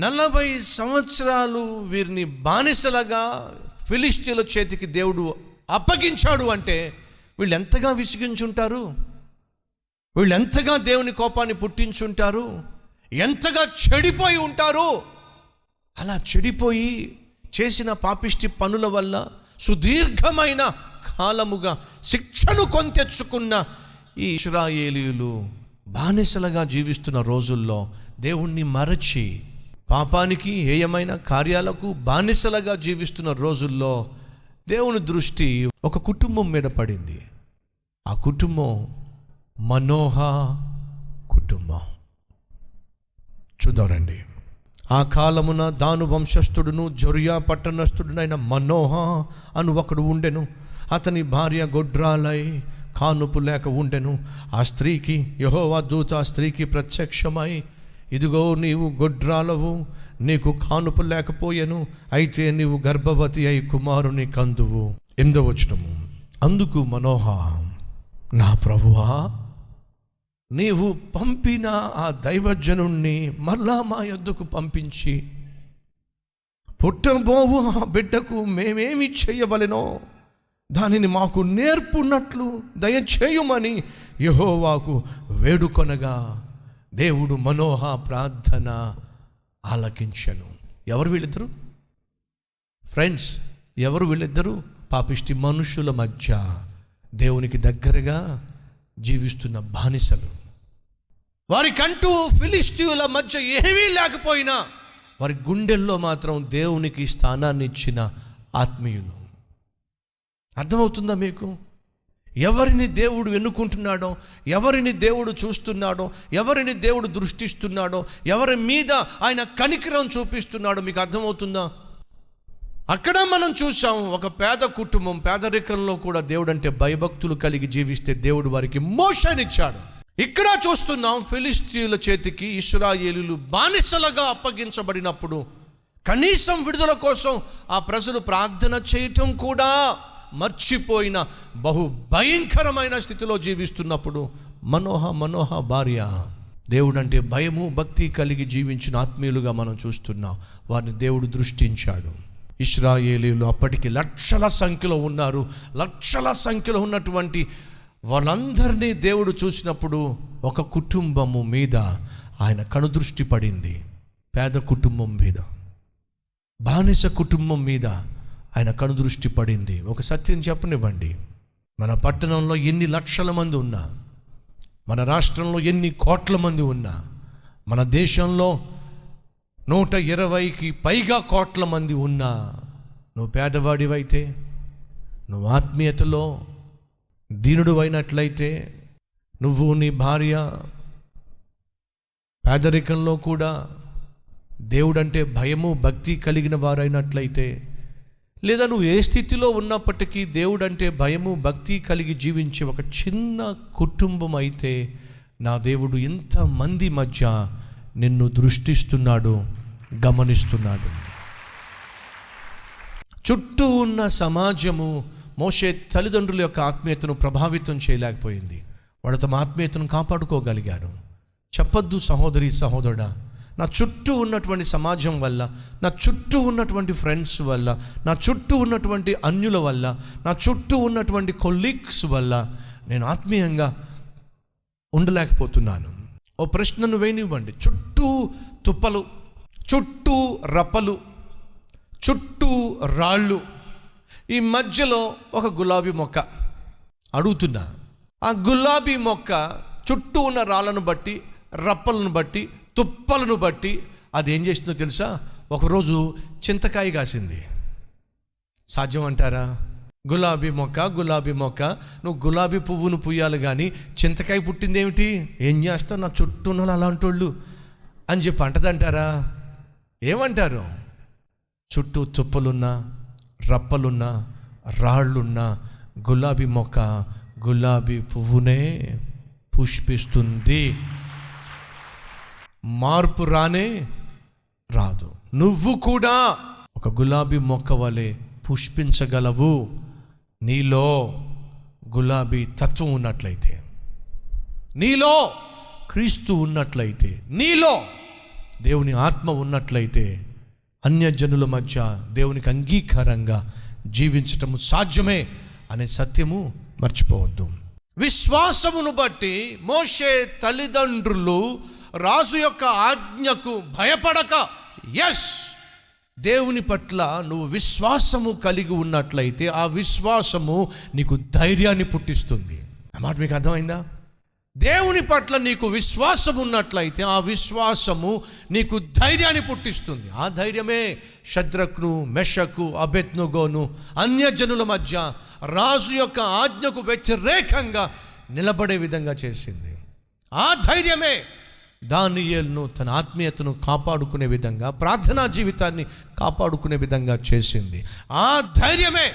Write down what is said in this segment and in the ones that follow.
నలభై సంవత్సరాలు వీరిని బానిసలుగా ఫిలిస్తీన్ల చేతికి దేవుడు అప్పగించాడు అంటే వీళ్ళు ఎంతగా విసిగించుంటారు? వీళ్ళు ఎంతగా దేవుని కోపాన్ని పుట్టించుంటారు? ఎంతగా చెడిపోయి ఉంటారు? అలా చెడిపోయి చేసిన పాపిష్టి పనుల వల్ల సుదీర్ఘమైన కాలముగా శిక్షను కొంతెచ్చుకున్న ఈ ఇస్రాయేలీయులు బానిసలుగా జీవిస్తున్న రోజుల్లో దేవుణ్ణి మరచి పాపానికి ఏయమైన కార్యాలకు బానిసలుగా జీవిస్తున్న రోజుల్లో దేవుని దృష్టి ఒక కుటుంబం మీద పడింది. ఆ కుటుంబం మనోహ కుటుంబం. చూద్దారండి ఆ కాలమున దాను వంశస్థుడును జొరియా పట్టణస్థుడునైన మనోహ అను ఒకడు ఉండెను. అతని భార్య గొడ్రాలై కానుపు లేక ఉండెను. ఆ స్త్రీకి యహోవా దూత ఆ స్త్రీకి ప్రత్యక్షమై ఇదిగో నీవు గొడ్రాలవు నీకు కానుపు లేకపోయెను అయితే నీవు గర్భవతి అయి కుమారుని కందువు. ఎందవచనము అందుకు మనోహ నా ప్రభువా నీవు పంపిన ఆ దైవజనుణ్ణి మళ్ళా మా యొద్దకు పంపించి పుట్టబోవు ఆ బిడ్డకు మేమేమి చేయవలెనో దానిని మాకు నేర్పున్నట్లు దయచేయుమని యహోవాకు వేడుకొనగా దేవుడు మనోహ ప్రార్థన ఆలకించను. ఎవరు వీళ్ళిద్దరు? ఫ్రెండ్స్ ఎవరు వీళ్ళిద్దరు? పాపిష్టి మనుషుల మధ్య దేవునికి దగ్గరగా జీవిస్తున్న బానిసలు. వారికంటూ ఫిలిస్తీయుల మధ్య ఏమీ లేకపోయినా వారి గుండెల్లో మాత్రం దేవునికి స్థానాన్ని ఇచ్చిన ఆత్మీయులు. అర్థమవుతుందా మీకు? ఎవరిని దేవుడు ఎన్నుకుంటున్నాడో ఎవరిని దేవుడు చూస్తున్నాడో ఎవరిని దేవుడు దృష్టిస్తున్నాడో ఎవరి మీద ఆయన కనికరం చూపిస్తున్నాడో మీకు అర్థమవుతుందా? అక్కడ మనం చూసాం ఒక పేద కుటుంబం పేదరికంలో కూడా దేవుడు అంటే భయభక్తులు కలిగి జీవిస్తే దేవుడు వారికి మోషనిచ్చాడు ఇక్కడ చూస్తున్నాం ఫిలిస్తీన్ల చేతికి ఇస్రాయేలీలు బానిసలుగా అప్పగించబడినప్పుడు కనీసం విడుదల కోసం ఆ ప్రజలు ప్రార్థన చేయటం కూడా మర్చిపోయిన బహు భయంకరమైన స్థితిలో జీవిస్తున్నప్పుడు మనోహ మనోహ భార్య. దేవుడు అంటే భయము భక్తి కలిగి జీవించిన ఆత్మీయులుగా మనం చూస్తున్నాం. వారిని దేవుడు దృష్టించాడు. ఇస్రాయేలీలు అప్పటికి లక్షల సంఖ్యలో ఉన్నారు. లక్షల సంఖ్యలో ఉన్నటువంటి వాళ్ళందరినీ దేవుడు చూసినప్పుడు ఒక కుటుంబము మీద ఆయన కనుదృష్టి పడింది. పేద కుటుంబం మీద. బానిస కుటుంబం మీద ఆయన కనుదృష్టి పడింది. ఒక సత్యం చెప్పనివ్వండి. మన పట్టణంలో ఎన్ని లక్షల మంది ఉన్నా మన రాష్ట్రంలో ఎన్ని కోట్ల మంది ఉన్నా మన దేశంలో నూట ఇరవైకి పైగా కోట్ల మంది ఉన్నా నువ్వు పేదవాడివైతే నువ్వు ఆత్మీయతలో దీనుడు అయినట్లయితే నువ్వు నీ భార్య పేదరికంలో కూడా దేవుడంటే భయము భక్తి కలిగిన వారైనట్లయితే లేదా నువ్వు ఏ స్థితిలో ఉన్నప్పటికీ దేవుడంటే భయము భక్తి కలిగి జీవించే ఒక చిన్న కుటుంబం అయితే నా దేవుడు ఇంతమంది మధ్య నిన్ను దృష్టిస్తున్నాడు గమనిస్తున్నాడు. చుట్టూ ఉన్న సమాజము మోసే తల్లిదండ్రుల యొక్క ఆత్మీయతను ప్రభావితం చేయలేకపోయింది. వాడు తమ ఆత్మీయతను కాపాడుకోగలిగారు చెప్పొద్దు సహోదరి సహోదరుడా. నా చుట్టూ ఉన్నటువంటి సమాజం వల్ల నా చుట్టూ ఉన్నటువంటి ఫ్రెండ్స్ వల్ల నా చుట్టూ ఉన్నటువంటి అన్యుల వల్ల నా చుట్టూ ఉన్నటువంటి కొలీగ్స్ వల్ల నేను ఆత్మీయంగా ఉండలేకపోతున్నాను. ఓ ప్రశ్నను వేయనివ్వండి చుట్టూ తుప్పలు చుట్టూ రప్పలు చుట్టూ రాళ్ళు ఈ మధ్యలో ఒక గులాబీ మొక్క అడుగుతున్నా. ఆ గులాబీ మొక్క చుట్టూ ఉన్న రాళ్ళను బట్టి రప్పలను బట్టి తుప్పలను బట్టి అది ఏం చేసిందో తెలుసా? ఒకరోజు చింతకాయ కాసింది. సాధ్యం అంటారా గులాబీ మొక్క గులాబీ మొక్క. నువ్వు గులాబీ పువ్వును పుయ్యాలి కానీ చింతకాయ పుట్టిందేమిటి? ఏం చేస్తావు? నా చుట్టూ ఉన్న వాళ్ళు అలాంటి వాళ్ళు అని చెప్పి అంటదంటారా? ఏమంటారు? చుట్టూ తుప్పలున్నా రప్పలున్నా రాళ్ళున్నా గులాబీ మొక్క గులాబీ పువ్వునే పుష్పిస్తుంది. మార్పు రానే రాదు. నువ్వు కూడా ఒక గులాబీ మొక్క వలె పుష్పించగలవు. నీలో గులాబీ తత్వం ఉన్నట్లయితే. నీలో క్రీస్తు ఉన్నట్లయితే. నీలో దేవుని ఆత్మ ఉన్నట్లయితే అన్యజనుల మధ్య దేవునికి అంగీకారంగా జీవించటము సాధ్యమే అనే సత్యము మర్చిపోవద్దు. విశ్వాసమును బట్టి మోషే తల్లిదండ్రులు రాజు యొక్క ఆజ్ఞకు భయపడక. ఎస్ దేవుని పట్ల నువ్వు విశ్వాసము కలిగి ఉన్నట్లయితే ఆ విశ్వాసము నీకు ధైర్యాన్ని పుట్టిస్తుంది. మాట మీకు అర్థమైందా? దేవుని పట్ల నీకు విశ్వాసం ఉన్నట్లయితే ఆ విశ్వాసము నీకు ధైర్యాన్ని పుట్టిస్తుంది. ఆ ధైర్యమే శద్రక్ను మెషకు అబెత్నుగోను అన్యజనుల మధ్య రాజు యొక్క ఆజ్ఞకు వ్యతిరేకంగా నిలబడే విధంగా చేసింది. ఆ ధైర్యమే దానియేల్ను తన ఆత్మీయతను కాపాడుకునే విధంగా ప్రార్థనా జీవితాన్ని కాపాడుకునే విధంగా చేసింది. ఆ ధైర్యమే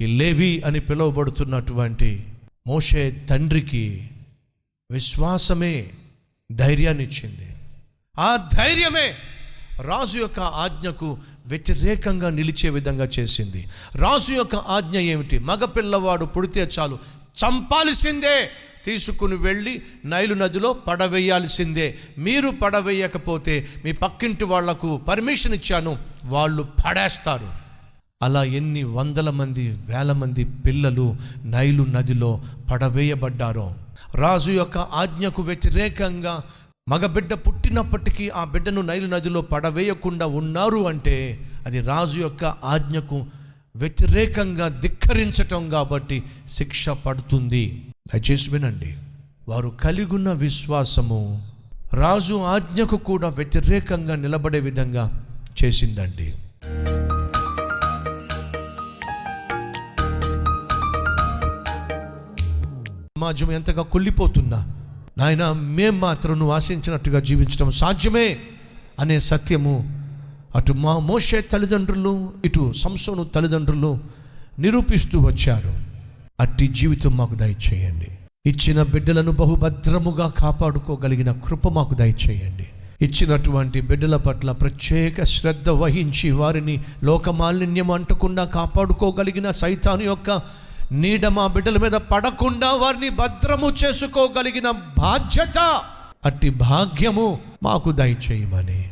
ఈ లేవి అని పిలువబడుతున్నటువంటి మోషే తండ్రికి విశ్వాసమే ధైర్యాన్ని ఇచ్చింది. ఆ ధైర్యమే రాజు యొక్క ఆజ్ఞకు వ్యతిరేకంగా నిలిచే విధంగా చేసింది. రాజు యొక్క ఆజ్ఞ ఏమిటి? మగ పిల్లవాడు పుడితే చాలు చంపాల్సిందే. తీసుకుని వెళ్ళి నైలు నదిలో పడవేయాల్సిందే. మీరు పడవేయకపోతే మీ పక్కింటి వాళ్ళకు పర్మిషన్ ఇచ్చాను వాళ్ళు పడేస్తారు. అలా ఎన్ని వందల మంది వేల మంది పిల్లలు నైలు నదిలో పడవేయబడ్డారో. రాజు యొక్క ఆజ్ఞకు వ్యతిరేకంగా మగబిడ్డ పుట్టినప్పటికీ ఆ బిడ్డను నైలు నదిలో పడవేయకుండా ఉన్నారు అంటే అది రాజు యొక్క ఆజ్ఞకు వ్యతిరేకంగా ధిక్కరించటం కాబట్టి శిక్ష పడుతుంది. దయచేసి వినండి. వారు కలిగున్న విశ్వాసము రాజు ఆజ్ఞకు కూడా వ్యతిరేకంగా నిలబడే విధంగా చేసిందండి. సమాజం ఎంతగా కుళ్ళిపోతున్నా నాయన మేం మాత్రం నువ్వు ఆశించినట్టుగా జీవించడం సాధ్యమే అనే సత్యము అటు మా మోషే తల్లిదండ్రులు ఇటు సంసోను తల్లిదండ్రులు నిరూపిస్తూ వచ్చారు. అట్టి జీవితం మాకు దయచేయండి. ఇచ్చిన బిడ్డలను బహుభద్రముగా కాపాడుకోగలిగిన కృప మాకు దయచేయండి. ఇచ్చినటువంటి బిడ్డల పట్ల ప్రత్యేక శ్రద్ధ వహించి వారిని లోకమాలిన్యం అంటకుండా కాపాడుకోగలిగిన సైతాను యొక్క నీడ మా బిడ్డల మీద పడకుండా వారిని భద్రము చేసుకోగలిగిన బాధ్యత అట్టి భాగ్యము మాకు దయచేయమని.